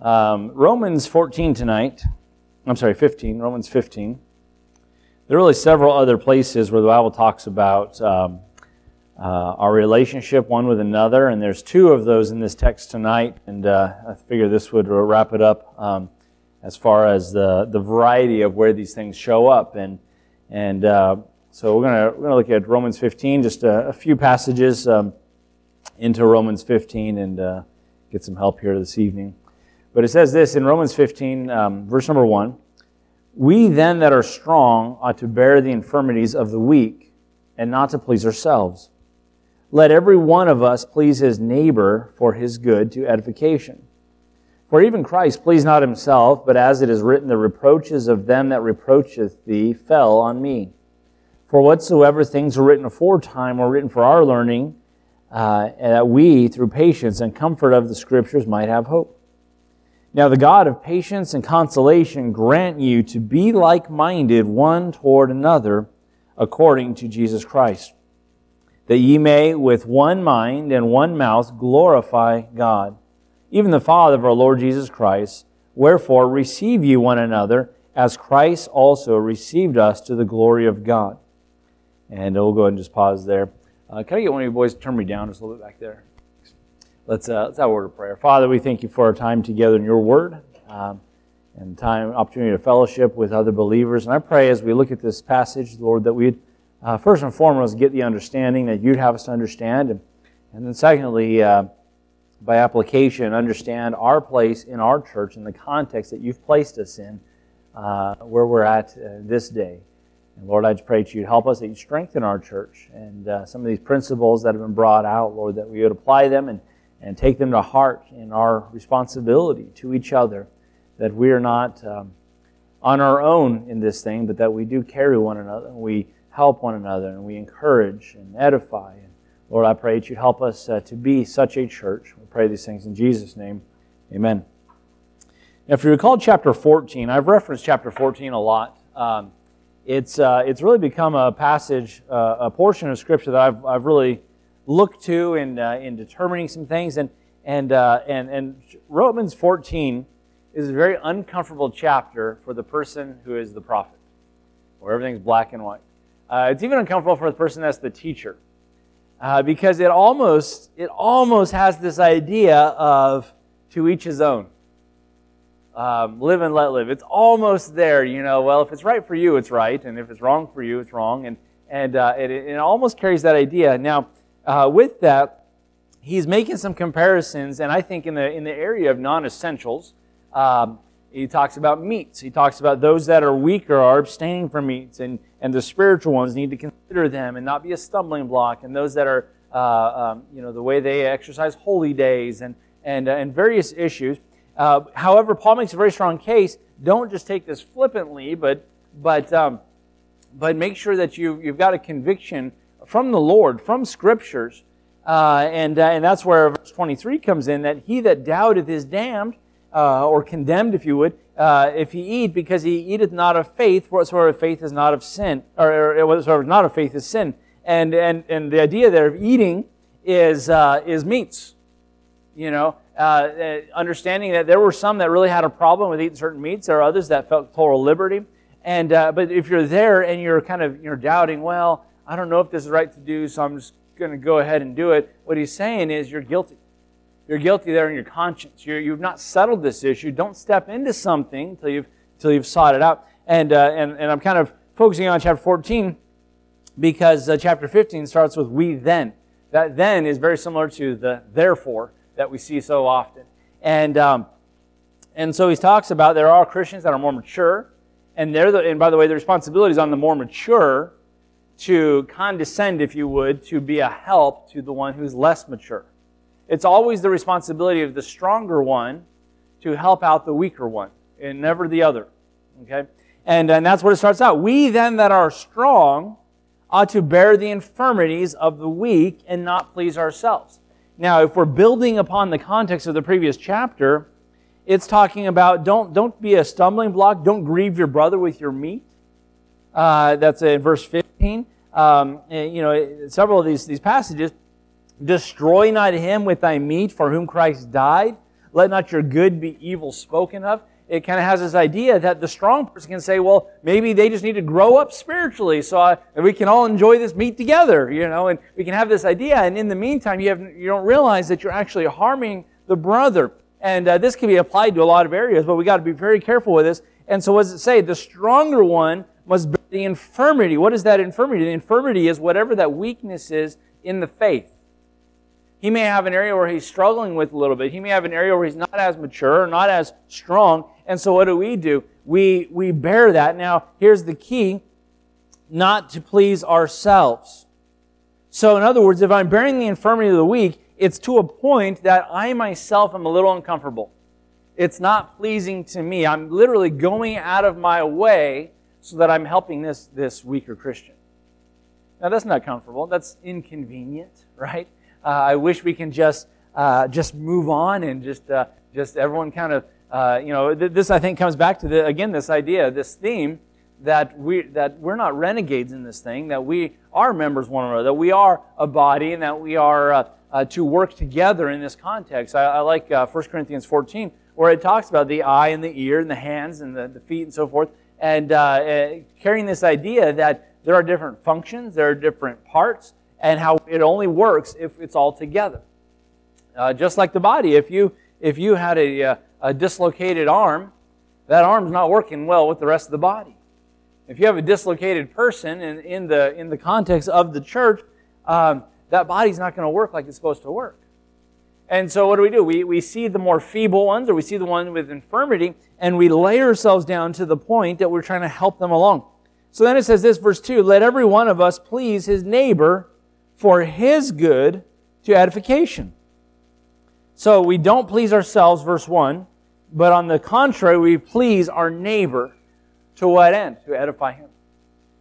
Um, Romans 14 tonight. I'm sorry, 15. Romans 15. There are really several other places where the Bible talks about um, uh, our relationship one with another, and there's two of those in this text tonight, and uh, I figure this would wrap it up um, as far as the, the variety of where these things show up. And, and uh, so we're going we're gonna look at Romans 15, just a, a few passages um, into Romans 15, and uh, get some help here this evening. But it says this in Romans 15, um, verse number 1. We then that are strong ought to bear the infirmities of the weak and not to please ourselves. Let every one of us please his neighbor for his good to edification. For even Christ pleased not himself, but as it is written, the reproaches of them that reproacheth thee fell on me. For whatsoever things were written aforetime were written for our learning, uh, that we, through patience and comfort of the Scriptures, might have hope. Now the God of patience and consolation grant you to be like minded one toward another according to Jesus Christ, that ye may with one mind and one mouth glorify God, even the Father of our Lord Jesus Christ. Wherefore receive ye one another as Christ also received us to the glory of God. And we'll go ahead and just pause there. Uh, can I get one of you boys to turn me down just a little bit back there? Let's, uh, let's have a word of prayer. Father, we thank you for our time together in your word um, and time, opportunity to fellowship with other believers. And I pray as we look at this passage, Lord, that we'd uh, first and foremost get the understanding that you'd have us to understand. And, and then secondly, uh, by application, understand our place in our church in the context that you've placed us in, uh, where we're at uh, this day. And Lord, I just pray that you'd help us, that you'd strengthen our church. And uh, some of these principles that have been brought out, Lord, that we would apply them and and take them to heart in our responsibility to each other, that we are not um, on our own in this thing, but that we do carry one another, and we help one another, and we encourage and edify. And Lord, I pray that you help us uh, to be such a church. We pray these things in Jesus' name. Amen. Now, if you recall chapter 14, I've referenced chapter 14 a lot. Um, it's, uh, it's really become a passage, uh, a portion of Scripture that I've, I've really look to in, uh, in determining some things. And, and, uh, and, and Romans 14 is a very uncomfortable chapter for the person who is the prophet, where everything's black and white. Uh, it's even uncomfortable for the person that's the teacher. Uh, because it almost it almost has this idea of to each his own um, live and let live it's almost there you know well if it's right for you it's right and if it's wrong for you it's wrong and and uh, it, it almost carries that idea now uh, with that, he's making some comparisons, and I think in the, in the area of non essentials, um, he talks about meats. He talks about those that are weaker are abstaining from meats, and, and the spiritual ones need to consider them and not be a stumbling block. And those that are, uh, um, you know, the way they exercise holy days and, and, uh, and various issues. Uh, however, Paul makes a very strong case. Don't just take this flippantly, but, but, um, but make sure that you, you've got a conviction from the Lord, from scriptures. Uh, and, uh, and that's where verse 23 comes in that he that doubteth is damned, uh, or condemned, if you would, uh, if he eat, because he eateth not of faith, whatsoever faith is not of sin, or, or whatsoever not of faith is sin. And, and, and the idea there of eating is, uh, is meats. You know, uh, understanding that there were some that really had a problem with eating certain meats, there are others that felt total liberty. And, but if you're there and you're kind of you're doubting, well, I don't know if this is right to do, so I'm just going to go ahead and do it. What he's saying is, you're guilty. You're guilty there in your conscience. you have not settled this issue. Don't step into something until you've, until you've sought it out. And, uh, and, and I'm kind of focusing on chapter 14 because uh, chapter 15 starts with we then. That then is very similar to the therefore that we see so often. And, um, and so he talks about there are Christians that are more mature, and, they're the, and by the way, the responsibility is on the more mature to condescend, if you would, to be a help to the one who's less mature. It's always the responsibility of the stronger one to help out the weaker one, and never the other. Okay? And, and that's what it starts out. We then that are strong ought to bear the infirmities of the weak and not please ourselves. Now, if we're building upon the context of the previous chapter, it's talking about don't, don't be a stumbling block, don't grieve your brother with your meat. Uh, that's in verse 15. Um, and, you know, several of these, these passages. Destroy not him with thy meat for whom Christ died. let not your good be evil spoken of. It kind of has this idea that the strong person can say, well, maybe they just need to grow up spiritually so I, we can all enjoy this meat together, you know, and we can have this idea. And in the meantime, you, have, you don't realize that you're actually harming the brother. And uh, this can be applied to a lot of areas, but we got to be very careful with this. And so, what does it say? The stronger one must bear the infirmity. What is that infirmity? The infirmity is whatever that weakness is in the faith. He may have an area where he's struggling with a little bit. He may have an area where he's not as mature, not as strong. And so what do we do? We, we bear that. Now, here's the key not to please ourselves. So, in other words, if I'm bearing the infirmity of the weak, it's to a point that I myself am a little uncomfortable. It's not pleasing to me. I'm literally going out of my way so that I'm helping this, this weaker Christian. Now, that's not comfortable. That's inconvenient, right? Uh, I wish we can just, uh, just move on and just, uh, just everyone kind of, uh, you know, th- this I think comes back to, the, again, this idea, this theme that, we, that we're not renegades in this thing, that we are members one another, that we are a body, and that we are uh, uh, to work together in this context. I, I like 1 Corinthians 14, where it talks about the eye and the ear and the hands and the, the feet and so forth and uh, uh, carrying this idea that there are different functions, there are different parts, and how it only works if it's all together. Uh, just like the body, if you if you had a, uh, a dislocated arm, that arm's not working well with the rest of the body. If you have a dislocated person in, in the in the context of the church, um, that body's not going to work like it's supposed to work. And so what do we do? We, we see the more feeble ones or we see the one with infirmity and we lay ourselves down to the point that we're trying to help them along. So then it says this, verse 2 Let every one of us please his neighbor for his good to edification. So we don't please ourselves, verse 1, but on the contrary, we please our neighbor to what end? To edify him.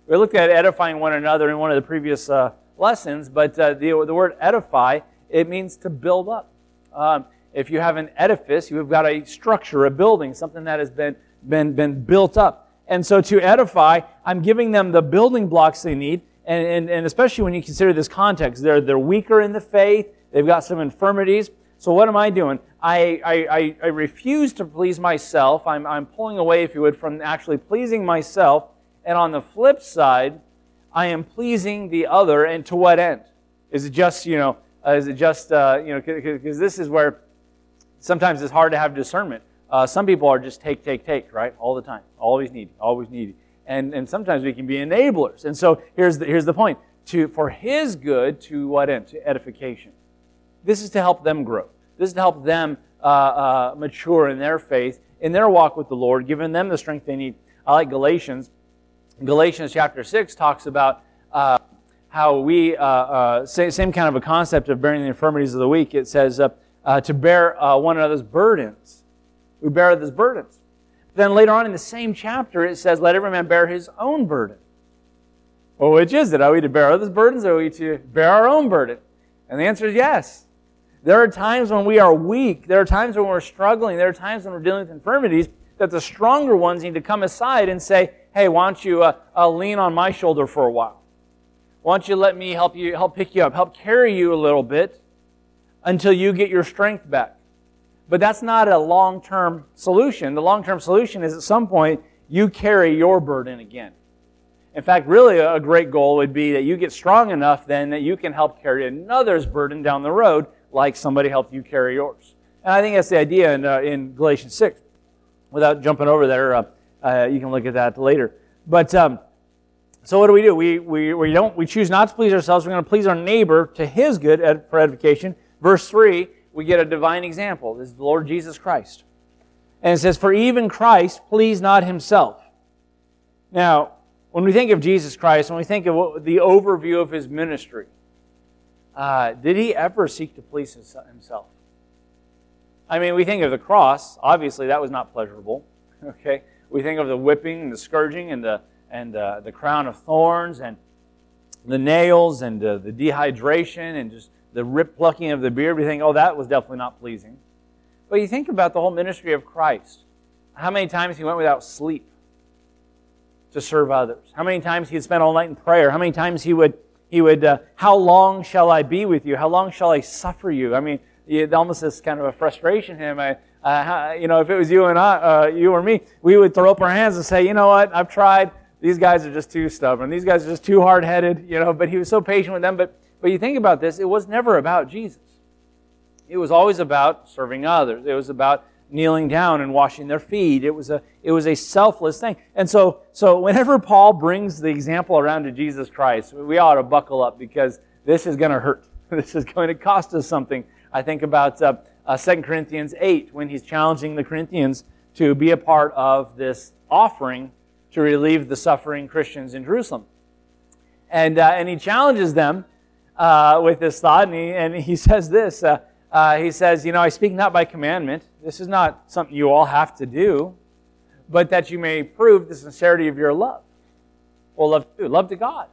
We looked at edifying one another in one of the previous uh, lessons, but uh, the, the word edify, it means to build up. Um, if you have an edifice, you've got a structure, a building, something that has been, been, been built up. And so to edify, I'm giving them the building blocks they need. And, and, and especially when you consider this context, they're, they're weaker in the faith, they've got some infirmities. So what am I doing? I, I, I, refuse to please myself. I'm, I'm pulling away, if you would, from actually pleasing myself. And on the flip side, I am pleasing the other. And to what end? Is it just, you know, is it just, uh, you know, because this is where sometimes it's hard to have discernment. Uh, some people are just take, take, take, right? All the time. Always needy, always needy. And, and sometimes we can be enablers. And so here's the, here's the point. To, for his good, to what end? To edification. This is to help them grow. This is to help them uh, uh, mature in their faith, in their walk with the Lord, giving them the strength they need. I like Galatians. Galatians chapter 6 talks about uh, how we, uh, uh, same, same kind of a concept of bearing the infirmities of the weak. It says uh, uh, to bear uh, one another's burdens. We bear others' burdens. Then later on in the same chapter, it says, let every man bear his own burden. Well, which is it? Are we to bear others' burdens or are we to bear our own burden? And the answer is yes. There are times when we are weak. There are times when we're struggling. There are times when we're dealing with infirmities that the stronger ones need to come aside and say, hey, why don't you uh, lean on my shoulder for a while? Why don't you let me help you, help pick you up, help carry you a little bit until you get your strength back? But that's not a long term solution. The long term solution is at some point you carry your burden again. In fact, really a great goal would be that you get strong enough then that you can help carry another's burden down the road like somebody helped you carry yours. And I think that's the idea in, uh, in Galatians 6. Without jumping over there, uh, uh, you can look at that later. But um, so what do we do? We, we, we, don't, we choose not to please ourselves. We're going to please our neighbor to his good ed, for edification. Verse 3, we get a divine example. This is the Lord Jesus Christ. And it says, For even Christ pleased not himself. Now, when we think of Jesus Christ, when we think of what, the overview of his ministry, uh, did he ever seek to please himself? I mean, we think of the cross. Obviously, that was not pleasurable. Okay? We think of the whipping and the scourging and the and uh, the crown of thorns and the nails and uh, the dehydration and just the rip plucking of the beard, we think, oh, that was definitely not pleasing. But you think about the whole ministry of Christ. How many times he went without sleep to serve others? How many times he spend all night in prayer? How many times he would, he would uh, how long shall I be with you? How long shall I suffer you? I mean, it almost is kind of a frustration him. I, uh, you know, if it was you and I, uh, you or me, we would throw up our hands and say, you know what, I've tried. These guys are just too stubborn. These guys are just too hard-headed. You know, but he was so patient with them. But but you think about this, it was never about Jesus. It was always about serving others. It was about kneeling down and washing their feet. It was a, it was a selfless thing. And so, so whenever Paul brings the example around to Jesus Christ, we ought to buckle up because this is going to hurt. This is going to cost us something. I think about uh, uh, 2 Corinthians 8 when he's challenging the Corinthians to be a part of this offering to relieve the suffering Christians in Jerusalem. And, uh, and he challenges them uh, with this thought, and he, and he says this. Uh, uh, he says, You know, I speak not by commandment. This is not something you all have to do, but that you may prove the sincerity of your love. Well, love to love to God.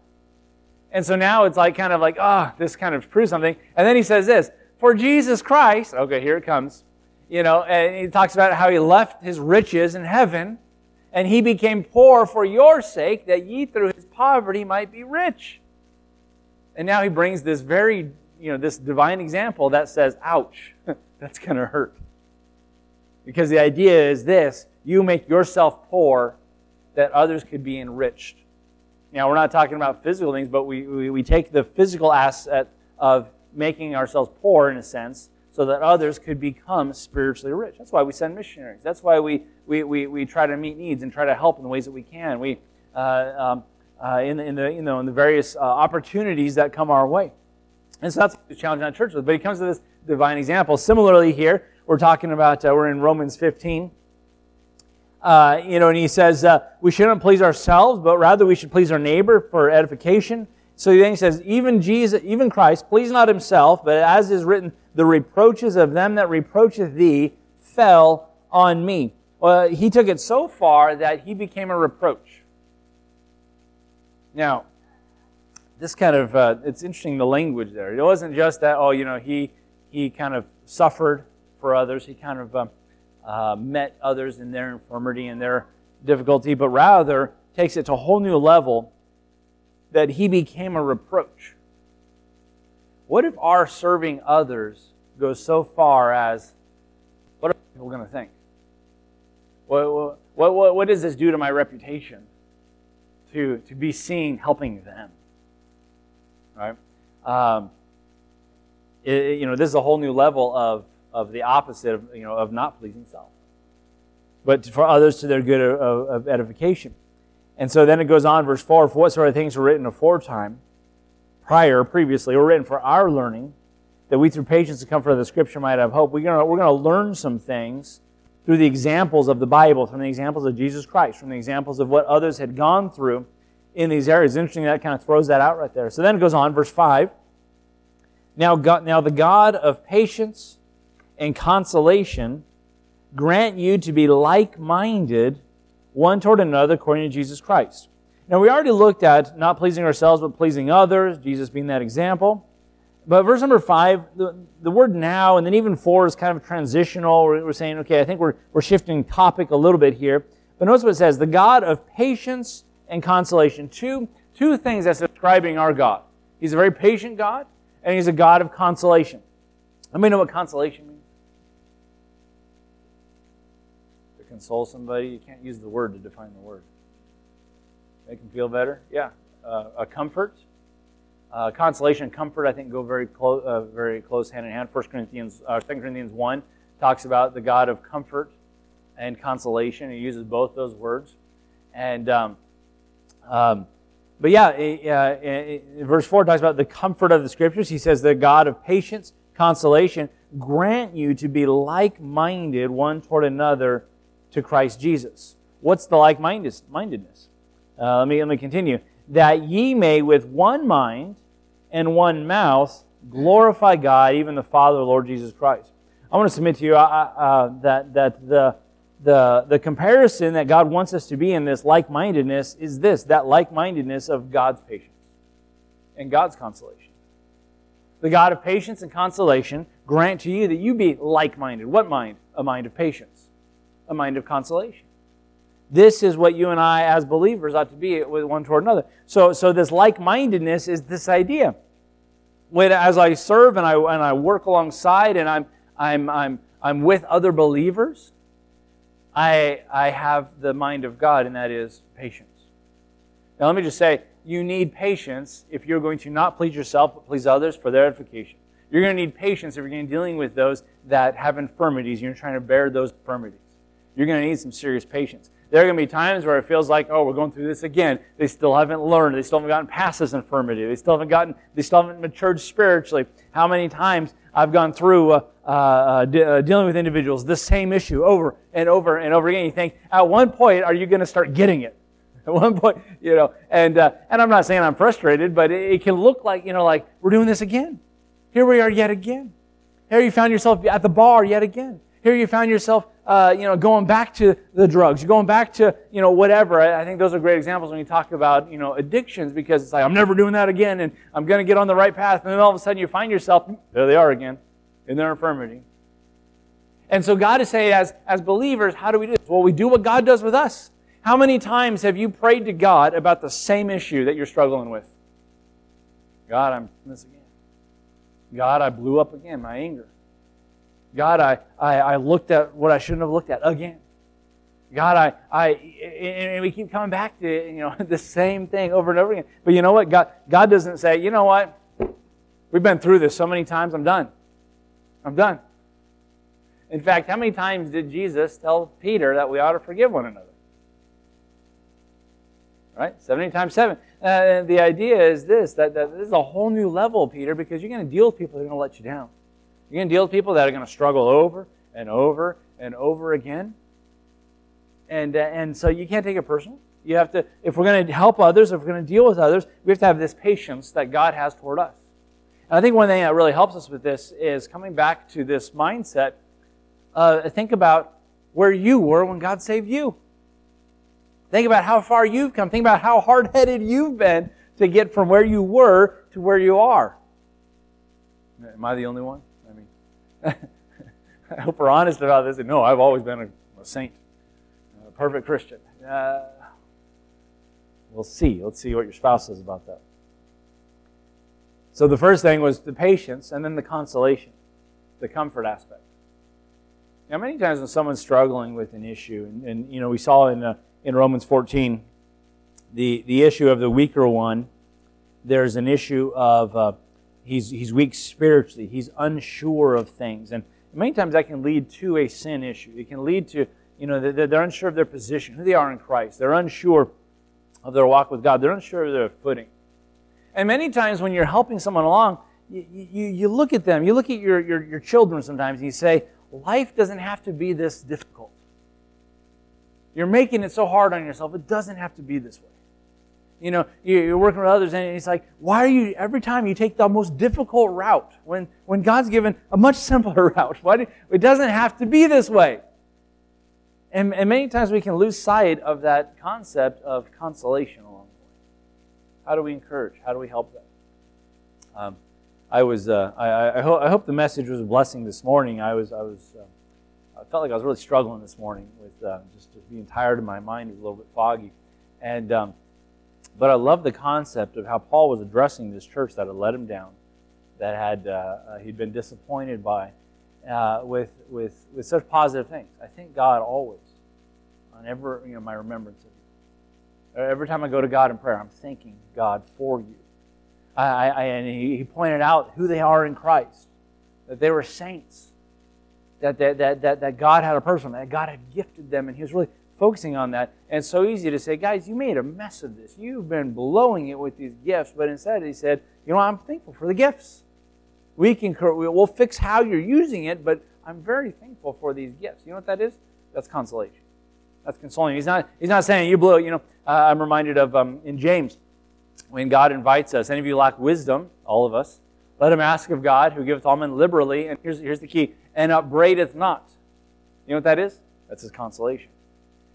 And so now it's like kind of like, ah, oh, this kind of proves something. And then he says this For Jesus Christ, okay, here it comes. You know, and he talks about how he left his riches in heaven and he became poor for your sake, that ye through his poverty might be rich. And now he brings this very you know, this divine example that says, ouch, that's going to hurt. Because the idea is this you make yourself poor that others could be enriched. Now, we're not talking about physical things, but we, we, we take the physical asset of making ourselves poor, in a sense, so that others could become spiritually rich. That's why we send missionaries. That's why we, we, we, we try to meet needs and try to help in the ways that we can. We, uh, um, uh, in, in, the, you know, in the various uh, opportunities that come our way. And so that's the challenge on church. But it comes to this divine example. Similarly, here, we're talking about, uh, we're in Romans 15. Uh, you know, and he says, uh, we shouldn't please ourselves, but rather we should please our neighbor for edification. So then he says, even Jesus, even Christ, please not himself, but as is written, the reproaches of them that reproacheth thee fell on me. Well, he took it so far that he became a reproach. Now, this kind of uh, it's interesting the language there. It wasn't just that oh you know he he kind of suffered for others. He kind of um, uh, met others in their infirmity and their difficulty, but rather takes it to a whole new level that he became a reproach. What if our serving others goes so far as what are people going to think? What, what, what, what does this do to my reputation to, to be seen helping them? right? Um, it, you know, this is a whole new level of, of the opposite of, you know, of not pleasing self, but for others to their good of, of edification. And so then it goes on, verse 4 For what sort of things were written aforetime, prior, previously, were written for our learning, that we through patience and comfort of the Scripture might have hope. We're going we're to learn some things through the examples of the Bible, from the examples of Jesus Christ, from the examples of what others had gone through in these areas. Interesting that kind of throws that out right there. So then it goes on, verse 5. Now, God, now the God of patience and consolation grant you to be like minded one toward another according to Jesus Christ. Now, we already looked at not pleasing ourselves but pleasing others, Jesus being that example. But verse number five, the, the word now, and then even four is kind of transitional. We're, we're saying, okay, I think we're, we're shifting topic a little bit here. But notice what it says the God of patience and consolation. Two, two things that's describing our God. He's a very patient God, and He's a God of consolation. Let me know what consolation means. Console somebody, you can't use the word to define the word. Make them feel better? Yeah. Uh, a comfort. Uh, consolation comfort, I think, go very close, uh, very close hand in hand. 1 Corinthians, uh, 2 Corinthians 1 talks about the God of comfort and consolation. He uses both those words. And um, um, but yeah, uh, verse 4 talks about the comfort of the scriptures. He says, The God of patience, consolation, grant you to be like minded one toward another to Christ Jesus. What's the like mindedness? Uh, let, me, let me continue. That ye may with one mind and one mouth glorify God, even the Father, Lord Jesus Christ. I want to submit to you uh, uh, that, that the the, the comparison that God wants us to be in this like mindedness is this that like mindedness of God's patience and God's consolation. The God of patience and consolation grant to you that you be like minded. What mind? A mind of patience, a mind of consolation. This is what you and I, as believers, ought to be with one toward another. So, so this like mindedness is this idea when as I serve and I and I work alongside and I'm I'm I'm I'm with other believers, I I have the mind of God, and that is patience. Now let me just say, you need patience if you're going to not please yourself but please others for their edification. You're going to need patience if you're going to be dealing with those that have infirmities. You're trying to bear those infirmities. You're going to need some serious patience. There are going to be times where it feels like, oh, we're going through this again. They still haven't learned. They still haven't gotten past this infirmity. They still haven't gotten. They still haven't matured spiritually. How many times I've gone through uh, uh, uh, de- uh, dealing with individuals this same issue over and over and over again. You think, at one point, are you going to start getting it? At one point, you know, and uh, and I'm not saying I'm frustrated, but it, it can look like you know, like we're doing this again. Here we are yet again. Here you found yourself at the bar yet again. Here you found yourself, uh, you know, going back to the drugs. You're going back to, you know, whatever. I, I think those are great examples when you talk about, you know, addictions because it's like, I'm never doing that again and I'm going to get on the right path. And then all of a sudden you find yourself, there they are again in their infirmity. And so God is saying, as, as believers, how do we do this? Well, we do what God does with us. How many times have you prayed to God about the same issue that you're struggling with? God, I'm this again. God, I blew up again, my anger. God, I, I, I looked at what I shouldn't have looked at again. God, I, I, and we keep coming back to you know the same thing over and over again. But you know what? God, God doesn't say, you know what? We've been through this so many times. I'm done. I'm done. In fact, how many times did Jesus tell Peter that we ought to forgive one another? Right? 70 times 7. Uh, the idea is this that, that this is a whole new level, Peter, because you're going to deal with people that are going to let you down. You're going to deal with people that are going to struggle over and over and over again. And, uh, and so you can't take it personal. You have to, if we're going to help others, if we're going to deal with others, we have to have this patience that God has toward us. And I think one thing that really helps us with this is coming back to this mindset. Uh, think about where you were when God saved you. Think about how far you've come. Think about how hard headed you've been to get from where you were to where you are. Am I the only one? I hope we're honest about this. No, I've always been a, a saint, a perfect Christian. Uh, we'll see. Let's see what your spouse says about that. So the first thing was the patience, and then the consolation, the comfort aspect. Now, many times when someone's struggling with an issue, and, and you know, we saw in uh, in Romans 14 the the issue of the weaker one. There's an issue of uh, he's, he's weak spiritually, he's unsure of things. And many times that can lead to a sin issue. It can lead to, you know, they're, unsure of their position, who they are in Christ. They're unsure of their walk with God. They're unsure of their footing. And many times when you're helping someone along, you, you, you look at them, you look at your, your, your children sometimes, and you say, life doesn't have to be this difficult. You're making it so hard on yourself. It doesn't have to be this way you know, you're working with others, and it's like, why are you, every time you take the most difficult route when, when God's given a much simpler route? Why do, it doesn't have to be this way. And, and many times we can lose sight of that concept of consolation along the way. How do we encourage? How do we help them? Um, I was, uh, I, I, hope, I hope the message was a blessing this morning. I was, I was, uh, I felt like I was really struggling this morning with uh, just, just being tired and my mind was a little bit foggy. And um, but I love the concept of how Paul was addressing this church that had let him down, that had uh, uh, he'd been disappointed by, uh, with with with such positive things. I thank God always on every you know my remembrance of you. Every time I go to God in prayer, I'm thanking God for you. I, I, and he, pointed out who they are in Christ, that they were saints, that, that, that, that, that God had a person, that God had gifted them, and he was really focusing on that. And it's so easy to say, guys, you made a mess of this. You've been blowing it with these gifts. But instead, he said, you know, I'm thankful for the gifts. We can, we'll fix how you're using it, but I'm very thankful for these gifts. You know what that is? That's consolation. That's consoling. He's not, he's not saying you blew it. You know, uh, I'm reminded of um, in James, when God invites us, any of you lack wisdom, all of us, let him ask of God, who giveth all men liberally. And here's, here's the key and upbraideth not. You know what that is? That's his consolation.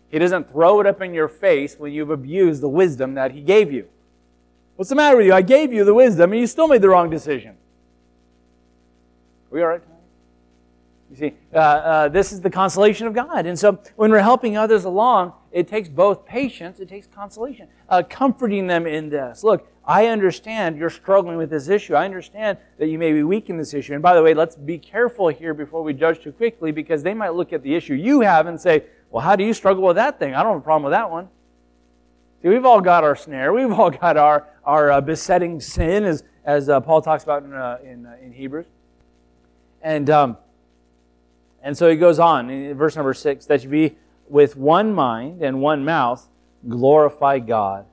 He doesn't throw it up in your face when you've abused the wisdom that He gave you. What's the matter with you? I gave you the wisdom and you still made the wrong decision. Are we all right? You see, uh, uh, this is the consolation of God. And so when we're helping others along, it takes both patience, it takes consolation, uh, comforting them in this. Look, I understand you're struggling with this issue. I understand that you may be weak in this issue. And by the way, let's be careful here before we judge too quickly because they might look at the issue you have and say, well, how do you struggle with that thing? I don't have a problem with that one. See, we've all got our snare. We've all got our, our uh, besetting sin, as, as uh, Paul talks about in, uh, in, uh, in Hebrews. And, um, and so he goes on in verse number six that you be with one mind and one mouth glorify God.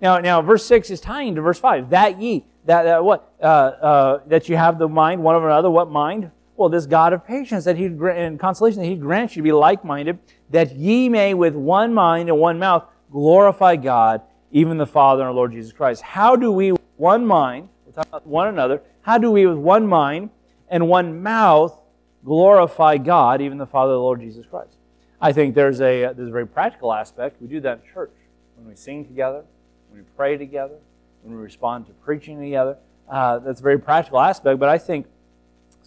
Now, now verse six is tying to verse five. That ye, that, that what, uh, uh, that you have the mind one of another. What mind? Well, this God of patience that He and consolation that He grants you to be like-minded, that ye may with one mind and one mouth glorify God, even the Father and our Lord Jesus Christ. How do we, one mind, we're talking about one another, how do we with one mind and one mouth glorify God, even the Father of the Lord Jesus Christ? I think there's a, there's a very practical aspect. We do that in church. When we sing together, when we pray together, when we respond to preaching together. Uh, that's a very practical aspect, but I think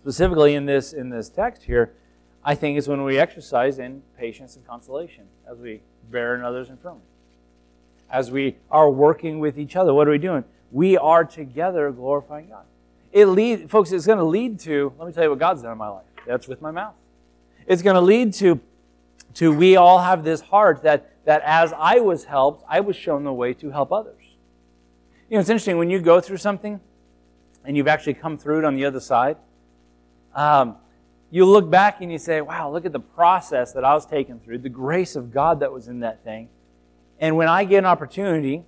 specifically in this, in this text here, I think is when we exercise in patience and consolation as we bear in another's infirmity. As we are working with each other, what are we doing? We are together glorifying God. It lead, folks, it's going to lead to, let me tell you what God's done in my life. That's with my mouth. It's going to lead to, to we all have this heart that, that as I was helped, I was shown the way to help others. You know, it's interesting when you go through something and you've actually come through it on the other side. Um, you look back and you say, wow, look at the process that I was taken through, the grace of God that was in that thing. And when I get an opportunity,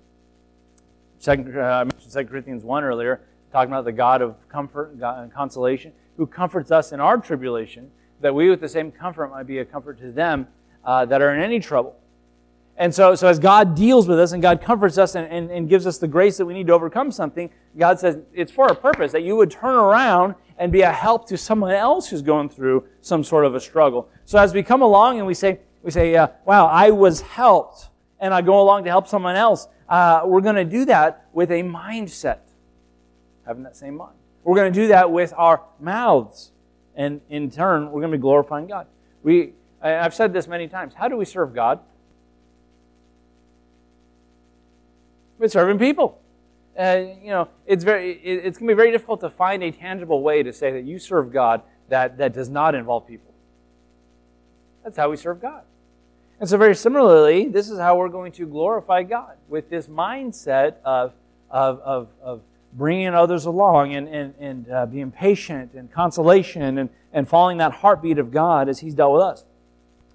second, uh, I mentioned 2 Corinthians 1 earlier, talking about the God of comfort and consolation, who comforts us in our tribulation, that we with the same comfort might be a comfort to them uh, that are in any trouble. And so, so as God deals with us and God comforts us and, and, and gives us the grace that we need to overcome something, God says it's for a purpose, that you would turn around and be a help to someone else who's going through some sort of a struggle. So as we come along and we say, we say, uh, wow, I was helped, and I go along to help someone else, uh, we're going to do that with a mindset, having that same mind. We're going to do that with our mouths, and in turn, we're going to be glorifying God. We, I've said this many times. How do we serve God? We're serving people. Uh, you know, it's very, it, it's going to be very difficult to find a tangible way to say that you serve God that, that does not involve people. That's how we serve God. And so, very similarly, this is how we're going to glorify God with this mindset of, of, of, of bringing others along and, and, and uh, being patient and consolation and, and following that heartbeat of God as He's dealt with us.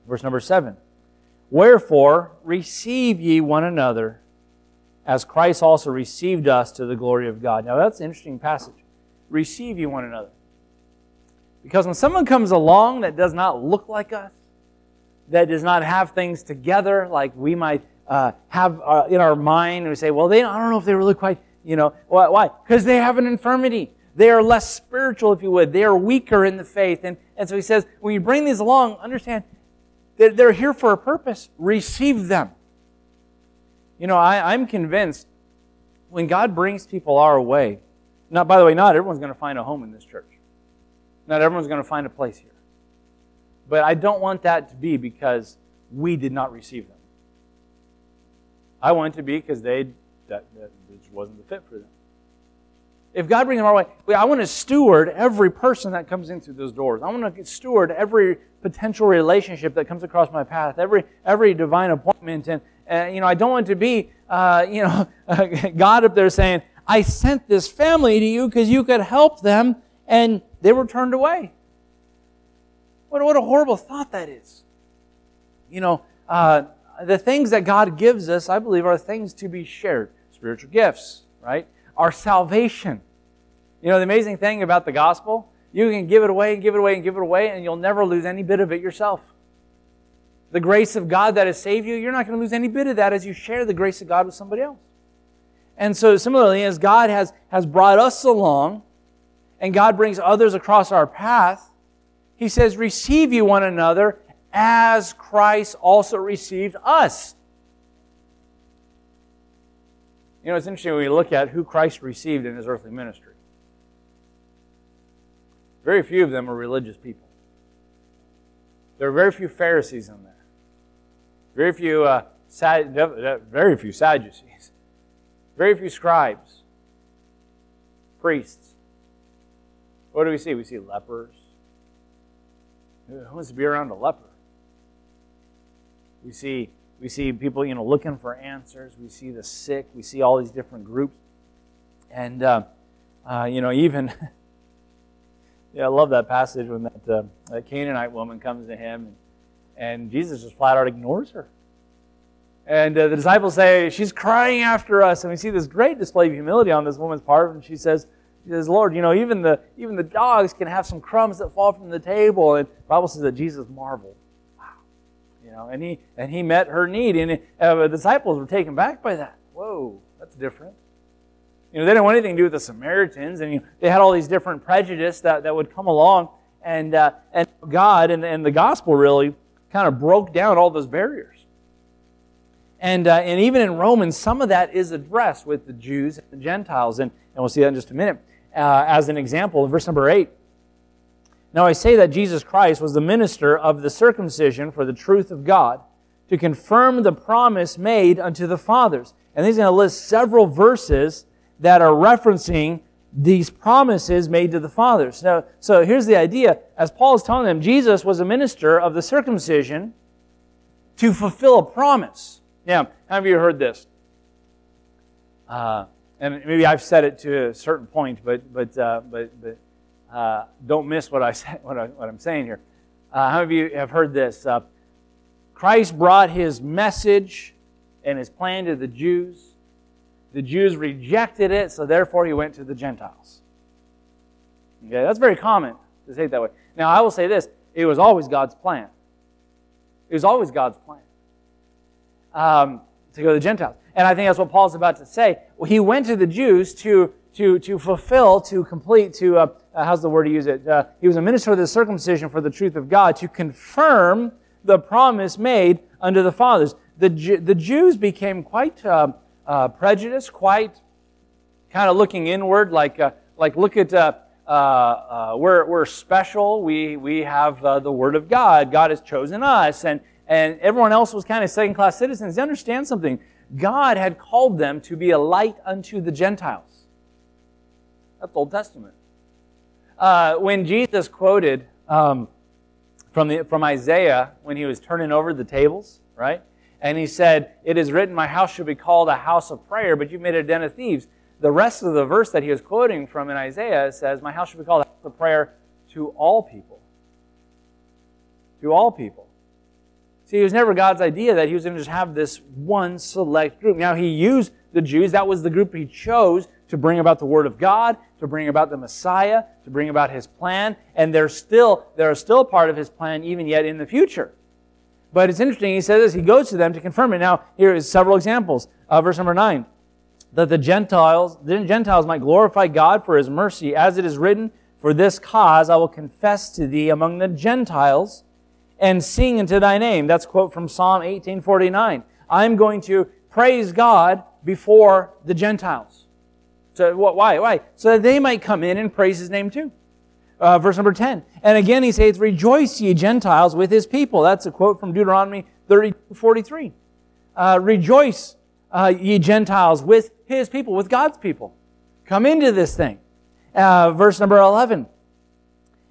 Verse number seven Wherefore, receive ye one another as Christ also received us to the glory of God. Now, that's an interesting passage. Receive you one another. Because when someone comes along that does not look like us, that does not have things together like we might uh, have uh, in our mind, and we say, well, they, I don't know if they really quite, you know, why? Because they have an infirmity. They are less spiritual, if you would. They are weaker in the faith. And, and so he says, when you bring these along, understand that they're here for a purpose. Receive them. You know, I, I'm convinced when God brings people our way, not by the way, not everyone's going to find a home in this church. Not everyone's going to find a place here. But I don't want that to be because we did not receive them. I want it to be because they that, that just wasn't the fit for them. If God brings them our way, I want to steward every person that comes in through those doors. I want to steward every potential relationship that comes across my path, every every divine appointment, and uh, you know, I don't want to be, uh, you know, God up there saying, I sent this family to you because you could help them, and they were turned away. What, what a horrible thought that is. You know, uh, the things that God gives us, I believe, are things to be shared. Spiritual gifts, right? Our salvation. You know, the amazing thing about the gospel, you can give it away and give it away and give it away, and you'll never lose any bit of it yourself the grace of God that has saved you, you're not going to lose any bit of that as you share the grace of God with somebody else. And so, similarly, as God has, has brought us along and God brings others across our path, He says, Receive you one another as Christ also received us. You know, it's interesting when we look at who Christ received in His earthly ministry. Very few of them are religious people. there are very few Pharisees in there. Very few, uh, Sad, very few Sadducees. Very few scribes. Priests. What do we see? We see lepers. Who wants to be around a leper? We see we see people, you know, looking for answers. We see the sick. We see all these different groups, and uh, uh, you know, even yeah, I love that passage when that, uh, that Canaanite woman comes to him, and, and Jesus just flat out ignores her. And uh, the disciples say, She's crying after us. And we see this great display of humility on this woman's part. And she says, she says, Lord, you know, even the, even the dogs can have some crumbs that fall from the table. And the Bible says that Jesus marveled. Wow. You know, and he, and he met her need. And uh, the disciples were taken back by that. Whoa, that's different. You know, they didn't want anything to do with the Samaritans. And you know, they had all these different prejudice that, that would come along. And, uh, and God and, and the gospel really kind of broke down all those barriers. And, uh, and even in Romans, some of that is addressed with the Jews and the Gentiles. And, and we'll see that in just a minute. Uh, as an example, verse number 8, now I say that Jesus Christ was the minister of the circumcision for the truth of God, to confirm the promise made unto the fathers. And he's going to list several verses that are referencing these promises made to the fathers. Now, so here's the idea. As Paul is telling them, Jesus was a minister of the circumcision to fulfill a promise. Now, have you heard this? Uh, and maybe I've said it to a certain point, but but uh, but, but uh, don't miss what I say, what, I, what I'm saying here. Uh, how many of you have heard this? Uh, Christ brought his message and his plan to the Jews. The Jews rejected it, so therefore he went to the Gentiles. Okay, that's very common to say it that way. Now, I will say this it was always God's plan. It was always God's plan um, to go to the Gentiles. And I think that's what Paul's about to say. Well, he went to the Jews to, to, to fulfill, to complete, to, uh, uh, how's the word to use it? Uh, he was a minister of the circumcision for the truth of God to confirm the promise made unto the fathers. The, the Jews became quite uh, uh, prejudiced, quite kind of looking inward, like, uh, like look at, we're, we're special. We, we have the Word of God. God has chosen us. And, and everyone else was kind of second class citizens, they understand something. God had called them to be a light unto the Gentiles. That's Old Testament. Uh, when Jesus quoted um, from, the, from Isaiah when he was turning over the tables, right? And he said, It is written, My house shall be called a house of prayer, but you made it a den of thieves. The rest of the verse that he was quoting from in Isaiah says, My house shall be called a house of prayer to all people. To all people. See, it was never God's idea that he was going to just have this one select group. Now, he used the Jews. That was the group he chose to bring about the Word of God, to bring about the Messiah, to bring about his plan. And they're still, they're still part of his plan even yet in the future. But it's interesting. He says this. He goes to them to confirm it. Now, here is several examples. Uh, verse number 9. That the Gentiles, the Gentiles might glorify God for his mercy, as it is written, For this cause I will confess to thee among the Gentiles and sing unto thy name. That's quote from Psalm 1849. I'm going to praise God before the Gentiles. So what, why? Why? So that they might come in and praise his name too. Uh, verse number 10. And again he says, Rejoice ye Gentiles with his people. That's a quote from Deuteronomy 30, 43. Uh, Rejoice uh, ye Gentiles with his people, with God's people. Come into this thing. Uh, verse number 11.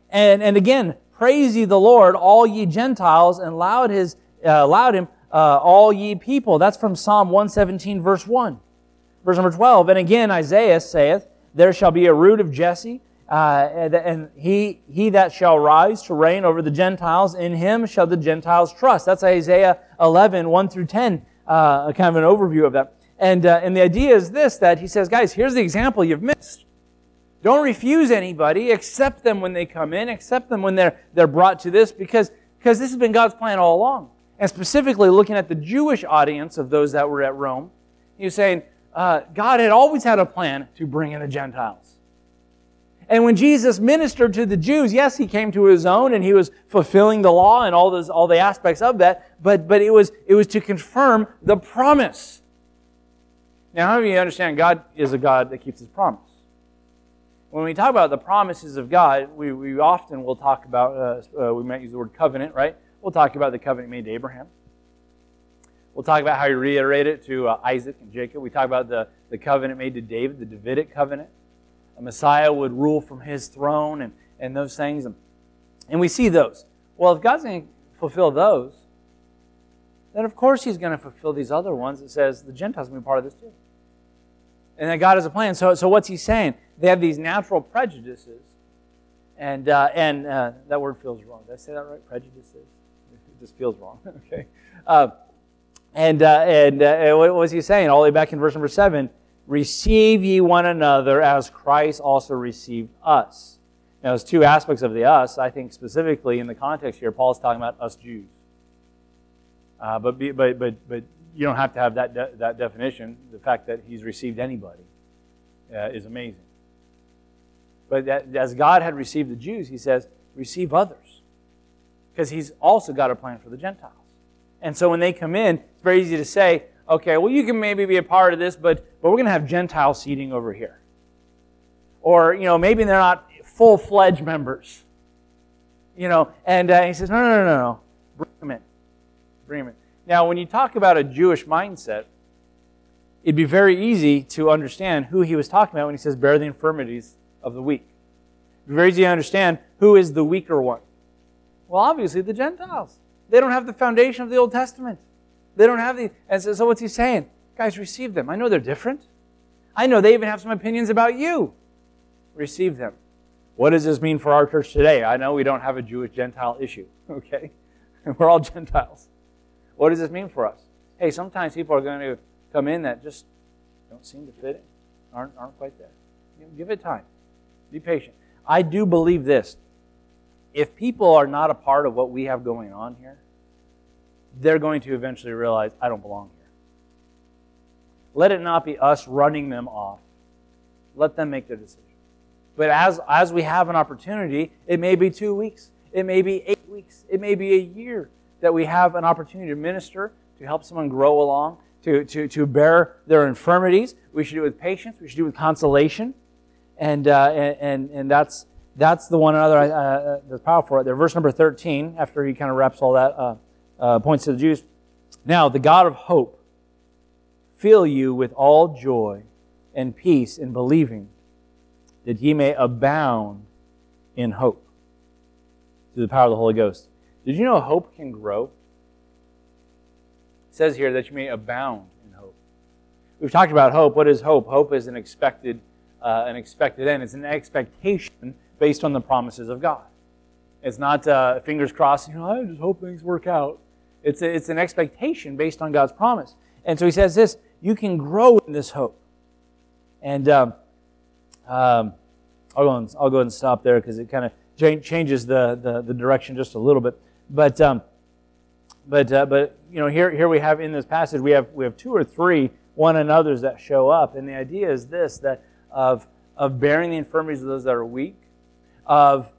And, and again, Praise ye the Lord, all ye Gentiles, and loud, his, uh, loud him, uh, all ye people. That's from Psalm 117, verse 1. Verse number 12. And again, Isaiah saith, There shall be a root of Jesse, uh, and he, he that shall rise to reign over the Gentiles, in him shall the Gentiles trust. That's Isaiah 11, 1 through 10, uh, kind of an overview of that. And, uh, and the idea is this that he says, guys, here's the example you've missed. Don't refuse anybody. Accept them when they come in. Accept them when they're, they're brought to this because, because this has been God's plan all along. And specifically looking at the Jewish audience of those that were at Rome, he's saying uh, God had always had a plan to bring in the Gentiles. And when Jesus ministered to the Jews, yes, he came to his own and he was fulfilling the law and all those all the aspects of that, but but it was it was to confirm the promise. Now, how do you understand God is a God that keeps his promise? when we talk about the promises of God, we, we often will talk about, uh, uh, we might use the word covenant, right? We'll talk about the covenant made to Abraham. We'll talk about how he reiterated it to uh, Isaac and Jacob. We talk about the, the covenant made to David, the Davidic covenant. A Messiah would rule from his throne and, and those things. And, and we see those. Well, if God's going to fulfill those, then of course he's going to fulfill these other ones. It says the Gentiles will be part of this too. And that God has a plan. So, so what's he saying? They have these natural prejudices. And, uh, and uh, that word feels wrong. Did I say that right? Prejudices? It just feels wrong. okay. Uh, and, uh, and uh, what was he saying? All the way back in verse number 7 Receive ye one another as Christ also received us. Now, there's two aspects of the us. I think specifically in the context here, Paul is talking about us Jews. Uh, but, but, but, but you don't have to have that, de- that definition. The fact that he's received anybody uh, is amazing. But that, as God had received the Jews, he says, receive others. Because he's also got a plan for the Gentiles. And so when they come in, it's very easy to say, okay, well, you can maybe be a part of this, but, but we're going to have Gentile seating over here. Or, you know, maybe they're not full fledged members. You know, and uh, he says, no, no, no, no, no. Bring them in. Bring them in. Now, when you talk about a Jewish mindset, it'd be very easy to understand who he was talking about when he says, bear the infirmities of the weak. It'd be very easy to understand who is the weaker one. Well, obviously, the Gentiles. They don't have the foundation of the Old Testament. They don't have the. And so, so what's he saying? Guys, receive them. I know they're different. I know they even have some opinions about you. Receive them. What does this mean for our church today? I know we don't have a Jewish Gentile issue, okay? We're all Gentiles. What does this mean for us? Hey, sometimes people are going to come in that just don't seem to fit in, aren't, aren't quite there. You know, give it time. Be patient. I do believe this if people are not a part of what we have going on here, they're going to eventually realize, I don't belong here. Let it not be us running them off. Let them make their decision. But as, as we have an opportunity, it may be two weeks, it may be eight weeks, it may be a year that we have an opportunity to minister, to help someone grow along, to, to, to bear their infirmities. We should do it with patience, we should do it with consolation. And, uh, and, and, that's, that's the one another uh, uh, that's powerful right there. Verse number 13, after he kind of wraps all that, uh, uh, points to the Jews. Now, the God of hope fill you with all joy and peace in believing, that ye may abound in hope through the power of the Holy Ghost. Did you know hope can grow? It says here that you may abound in hope. We've talked about hope. What is hope? Hope is an expected, uh, an expected end. It's an expectation based on the promises of God. It's not uh, fingers crossed, you know, I just hope things work out. It's, a, it's an expectation based on God's promise. And so he says this you can grow in this hope. And um, um, I'll, go and, I'll go and stop there because it kind of changes the, the, the, direction just a little bit. But, um, but, uh, but you know, here, here we have in this passage, we have, we have two or three one another's that show up. And the idea is this that of, of bearing the infirmities of those that are weak of,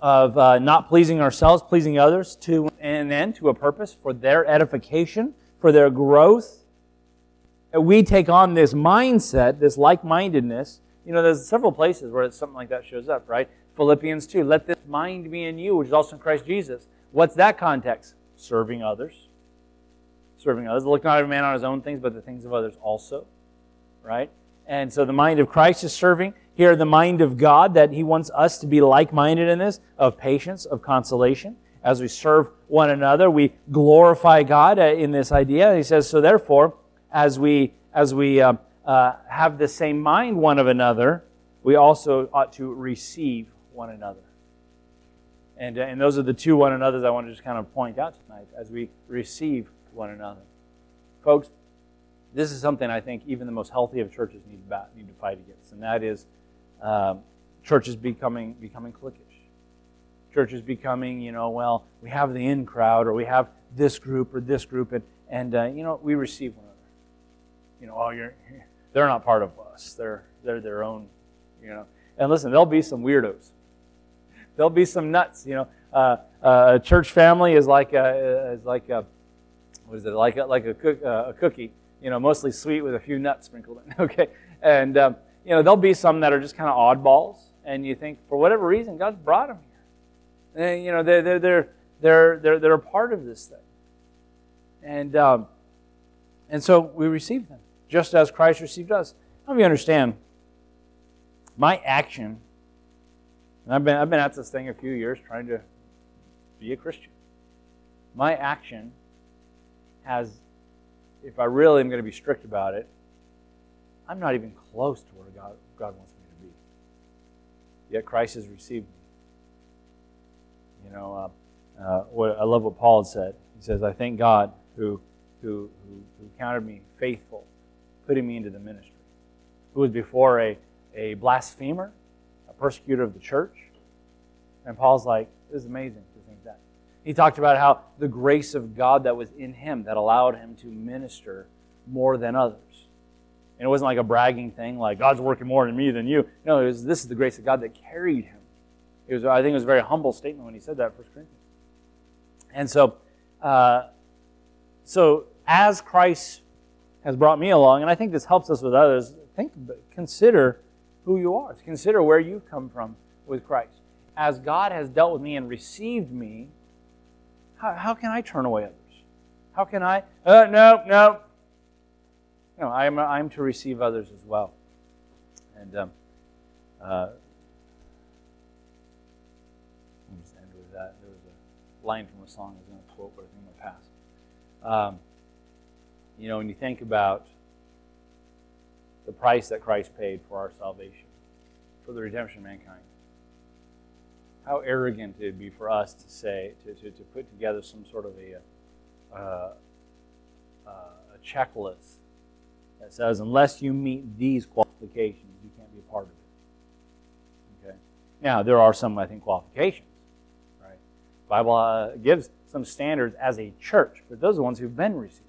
of uh, not pleasing ourselves, pleasing others to an end, to a purpose, for their edification, for their growth. we take on this mindset, this like mindedness. You know, there's several places where something like that shows up, right? Philippians 2, let this mind be in you, which is also in Christ Jesus. What's that context? Serving others. Serving others. Look not every man on his own things, but the things of others also, right? And so the mind of Christ is serving. Here, the mind of God, that He wants us to be like minded in this, of patience, of consolation. As we serve one another, we glorify God uh, in this idea. He says, so therefore, as we, as we uh, uh, have the same mind one of another, we also ought to receive one another. And, uh, and those are the two one another's I want to just kind of point out tonight as we receive one another. Folks, this is something I think even the most healthy of churches need to, need to fight against, and that is um, churches becoming becoming cliquish. Churches becoming, you know, well, we have the in crowd, or we have this group or this group, and and uh, you know, we receive one another. You know, oh, you're they're not part of us. They're they're their own, you know. And listen, there'll be some weirdos. There'll be some nuts. You know, uh, uh, a church family is like a, is like a, what is it like a, like a, cook, uh, a cookie you know, mostly sweet with a few nuts sprinkled in. Okay, and um, you know, there'll be some that are just kind of oddballs, and you think for whatever reason God's brought them here. And, you know, they're they're they're they're, they're, they're a part of this thing. And, um, and so we receive them, just as Christ received us. Let you understand. My action, and I've been, I've been at this thing a few years trying to be a Christian. My action has, if I really am going to be strict about it, I'm not even close to where God, God wants me to be. Yet Christ has received me. You know, uh, uh, what, I love what Paul said. He says, I thank God who, who, who, who counted me faithful, putting me into the ministry. Who was before a, a blasphemer, a persecutor of the church. And Paul's like, this is amazing to think that. He talked about how the grace of God that was in him that allowed him to minister more than others. And it wasn't like a bragging thing, like God's working more in me than you. No, it was this is the grace of God that carried him. It was, I think, it was a very humble statement when he said that, 1 Corinthians. And so, uh, so as Christ has brought me along, and I think this helps us with others, think, consider who you are. Consider where you've come from with Christ. As God has dealt with me and received me, how, how can I turn away others? How can I? Uh, no, no, no, I'm, I'm to receive others as well. And um, uh, let me just end with that. There was a line from a song I was going to quote, but I think to pass. Um, you know, when you think about the price that Christ paid for our salvation, for the redemption of mankind, how arrogant it would be for us to say, to, to, to put together some sort of a, uh, uh, a checklist that says unless you meet these qualifications, you can't be a part of it. Okay. Now there are some, I think, qualifications. Right. The Bible uh, gives some standards as a church, but those are the ones who've been received.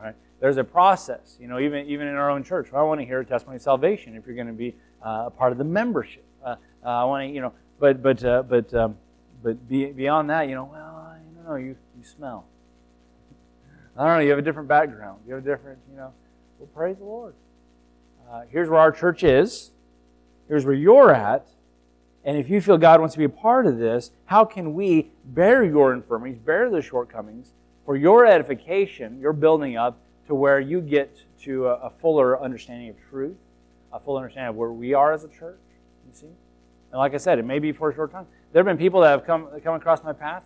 Right. There's a process. You know, even even in our own church, I want to hear a testimony of salvation if you're going to be uh, a part of the membership. Uh, uh I want to, you know, but but uh, but um, but be, beyond that, you know, well, I don't know, you you smell. I don't know. You have a different background. You have a different, you know. Well, praise the Lord. Uh, here's where our church is. Here's where you're at. And if you feel God wants to be a part of this, how can we bear your infirmities, bear the shortcomings for your edification, your building up to where you get to a, a fuller understanding of truth, a full understanding of where we are as a church? You see? And like I said, it may be for a short time. There have been people that have come, come across my path,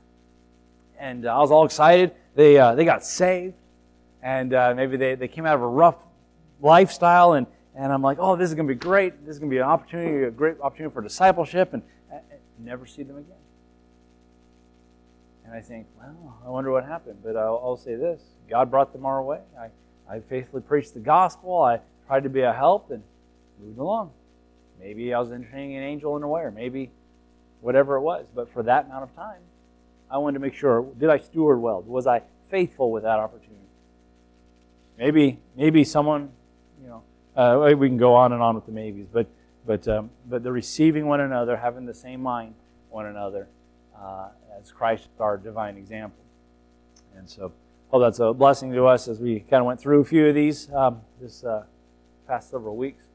and I was all excited. They, uh, they got saved, and uh, maybe they, they came out of a rough lifestyle, and, and I'm like, oh, this is going to be great. This is going to be an opportunity, a great opportunity for discipleship, and, never see them again. And I think, well, I wonder what happened. But I'll, I'll say this God brought them our way. I, I faithfully preached the gospel. I tried to be a help and moved along. Maybe I was entertaining an angel in a way, or maybe whatever it was. But for that amount of time, I wanted to make sure did I steward well? Was I faithful with that opportunity? Maybe, maybe someone you know, uh, we can go on and on with the maybes, but but um, but the receiving one another, having the same mind one another, uh, as Christ our divine example. And so, hope that's a blessing to us as we kind of went through a few of these um, this uh, past several weeks.